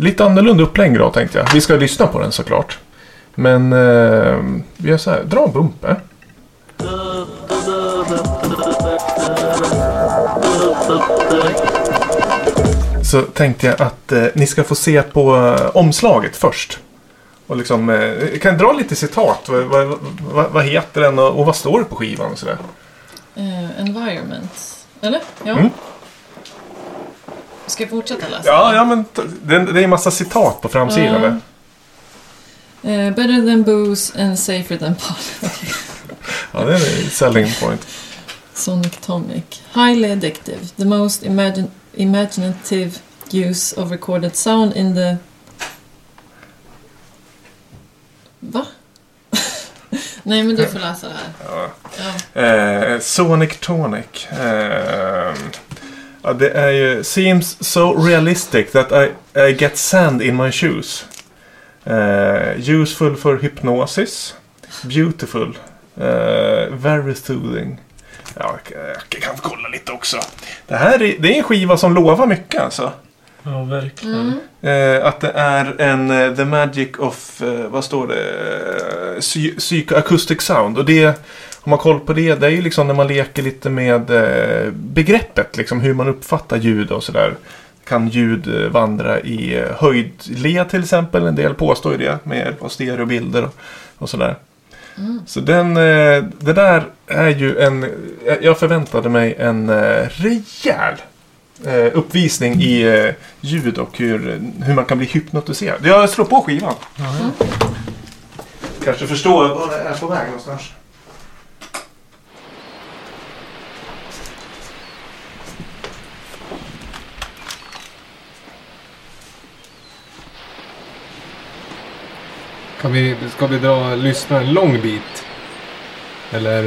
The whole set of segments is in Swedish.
lite annorlunda upplägg då tänkte jag. Vi ska lyssna på den såklart. Men eh, vi gör så här, dra en bumper. Så tänkte jag att eh, ni ska få se på eh, omslaget först. Och liksom, eh, kan dra lite citat. Vad, vad, vad, vad heter den och, och vad står det på skivan och sådär. Eh, environment. Eller? Ja. Mm. Ska jag fortsätta läsa? Ja, ja men det, det är en massa citat på framsidan. Där. Eh, better than booze and safer than pot. Okej. Ja, det är en selling point. Sonic Tonic. Highly addictive. The most imagine imaginative use of recorded sound in the... Va? Nej, men du får läsa det här. Ja. Ja. Eh, Sonic Tonic. Eh, ja, det är ju... Seems so realistic that I, I get sand in my shoes. Eh, useful for hypnosis. Beautiful. Eh, very soothing. Ja, jag, kan kolla lite också. Det här är, det är en skiva som lovar mycket alltså. Ja, verkligen. Mm. Eh, att det är en eh, The Magic of, eh, vad står det, Eh, Psy- Psychoacoustic Sound. Och det, om man koll på det, det är ju liksom när man leker lite med eh, begreppet, liksom hur man uppfattar ljud och sådär. Kan ljud eh, vandra i eh, höjdled till exempel, en del påstår ju det med hjälp av stereobilder och, och sådär. Mm. Så den, det där är ju en, jag- jag förväntade mig en rejäl uppvisning i ljud och hur, hur man kan bli hypnotiserad. Jag slår på skivan. Kanske förstår vad det är på väg någonstans. Kan vi, ska vi dra, lyssna en lång bit? Eller?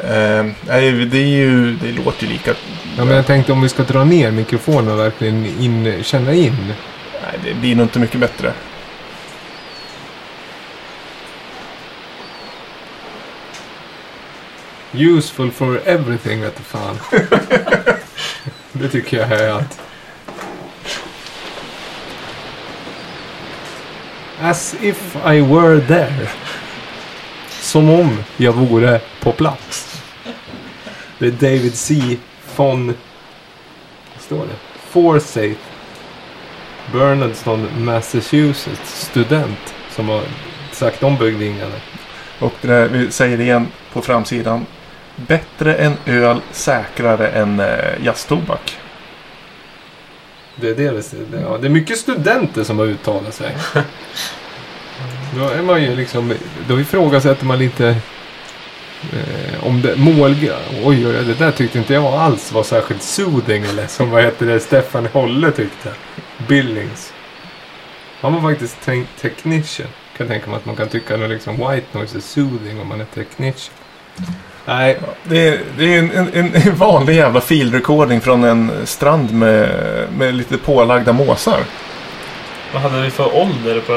Eh, nej, det, är ju, det låter ju lika. Ja, men jag tänkte om vi ska dra ner mikrofonen och verkligen in, känna in. Nej, det blir nog inte mycket bättre. Useful for everything vet du fan. det tycker jag är att... As if I were there. Som om jag vore på plats. Det är David C. von... Vad står det? Forsyth. Bernardston, Massachusetts. Student. Som har sagt om byggningarna. Och det där, vi säger det igen på framsidan. Bättre än öl, säkrare än eh, jazztobak. Det är, det, det, ja, det är mycket studenter som har uttalat sig. Då är man ju liksom, då ifrågasätter man lite eh, om det mål... Oj, oj, det där tyckte inte jag alls var särskilt soothing eller som vad heter det, Stefan Holle tyckte. Billings. Han var faktiskt te- technician. Kan tänka mig att man kan tycka att liksom white noise är soothing om man är technician. Nej, Det är, det är en, en, en vanlig jävla filrecording från en strand med, med lite pålagda måsar. Vad hade vi för ålder på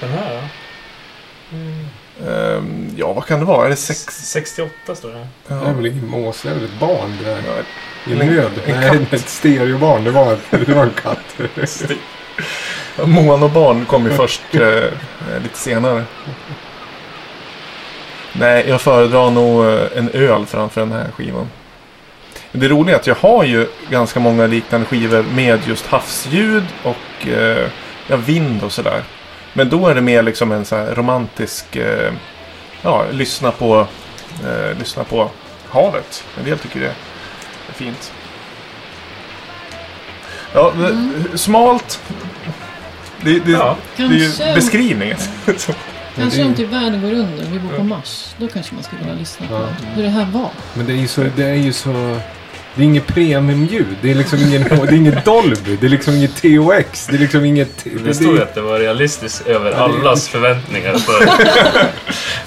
den här? Ehm, ja, vad kan det vara? Är det sex? 68 står det. det är Ja. väl ingen mås, det är väl ett barn det där. Ja, I nöd? en Nej, katt. ett stereobarn. Det var, det var en katt. Barn kom ju först eh, lite senare. Nej, jag föredrar nog eh, en öl framför den här skivan. Det roliga är att jag har ju ganska många liknande skivor med just havsljud och eh, ja, vind och sådär. Men då är det mer liksom en så här romantisk, eh, ja, lyssna på, eh, lyssna på havet. En del tycker det är fint. Ja, det, smalt. Det, det, Ja. det är ju beskrivningen. kanske om typ världen går under och vi bor på Mars. Då kanske man skulle vilja lyssna på hur det här var. Men det är ju så... Det är ju så... Det är inget premiumljud. Det är liksom ingen... Det är inget Dolby. Det är liksom inget THX. Det är liksom inget... Det stod ju att det var realistiskt över allas förväntningar.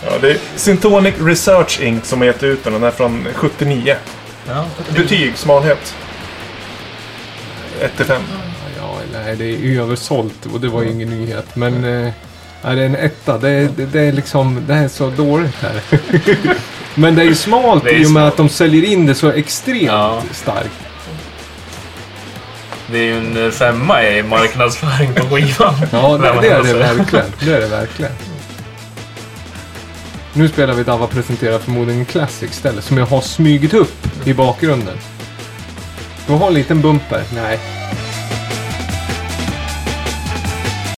Ja, det är Syntonic Research Inc. som har gett ut den. Den är från 79. ja, Betyg, smalhet. 1 till 5. Ja, nej, det är översålt och det var ju ingen nyhet. Men... Eh, nej, det är en etta. Det är, det, det är liksom... Det är så dåligt här. Men det är ju smalt Det är i och med smalt. att de säljer in det så extremt Ja. starkt. Det är ju en femma i marknadsföring på skivan. Ja, det, det är det verkligen. Det är det verkligen. Nu spelar vi Dava presenterar förmodligen Classic istället, som jag har smugit upp i bakgrunden. Du har en liten bumper? Nej.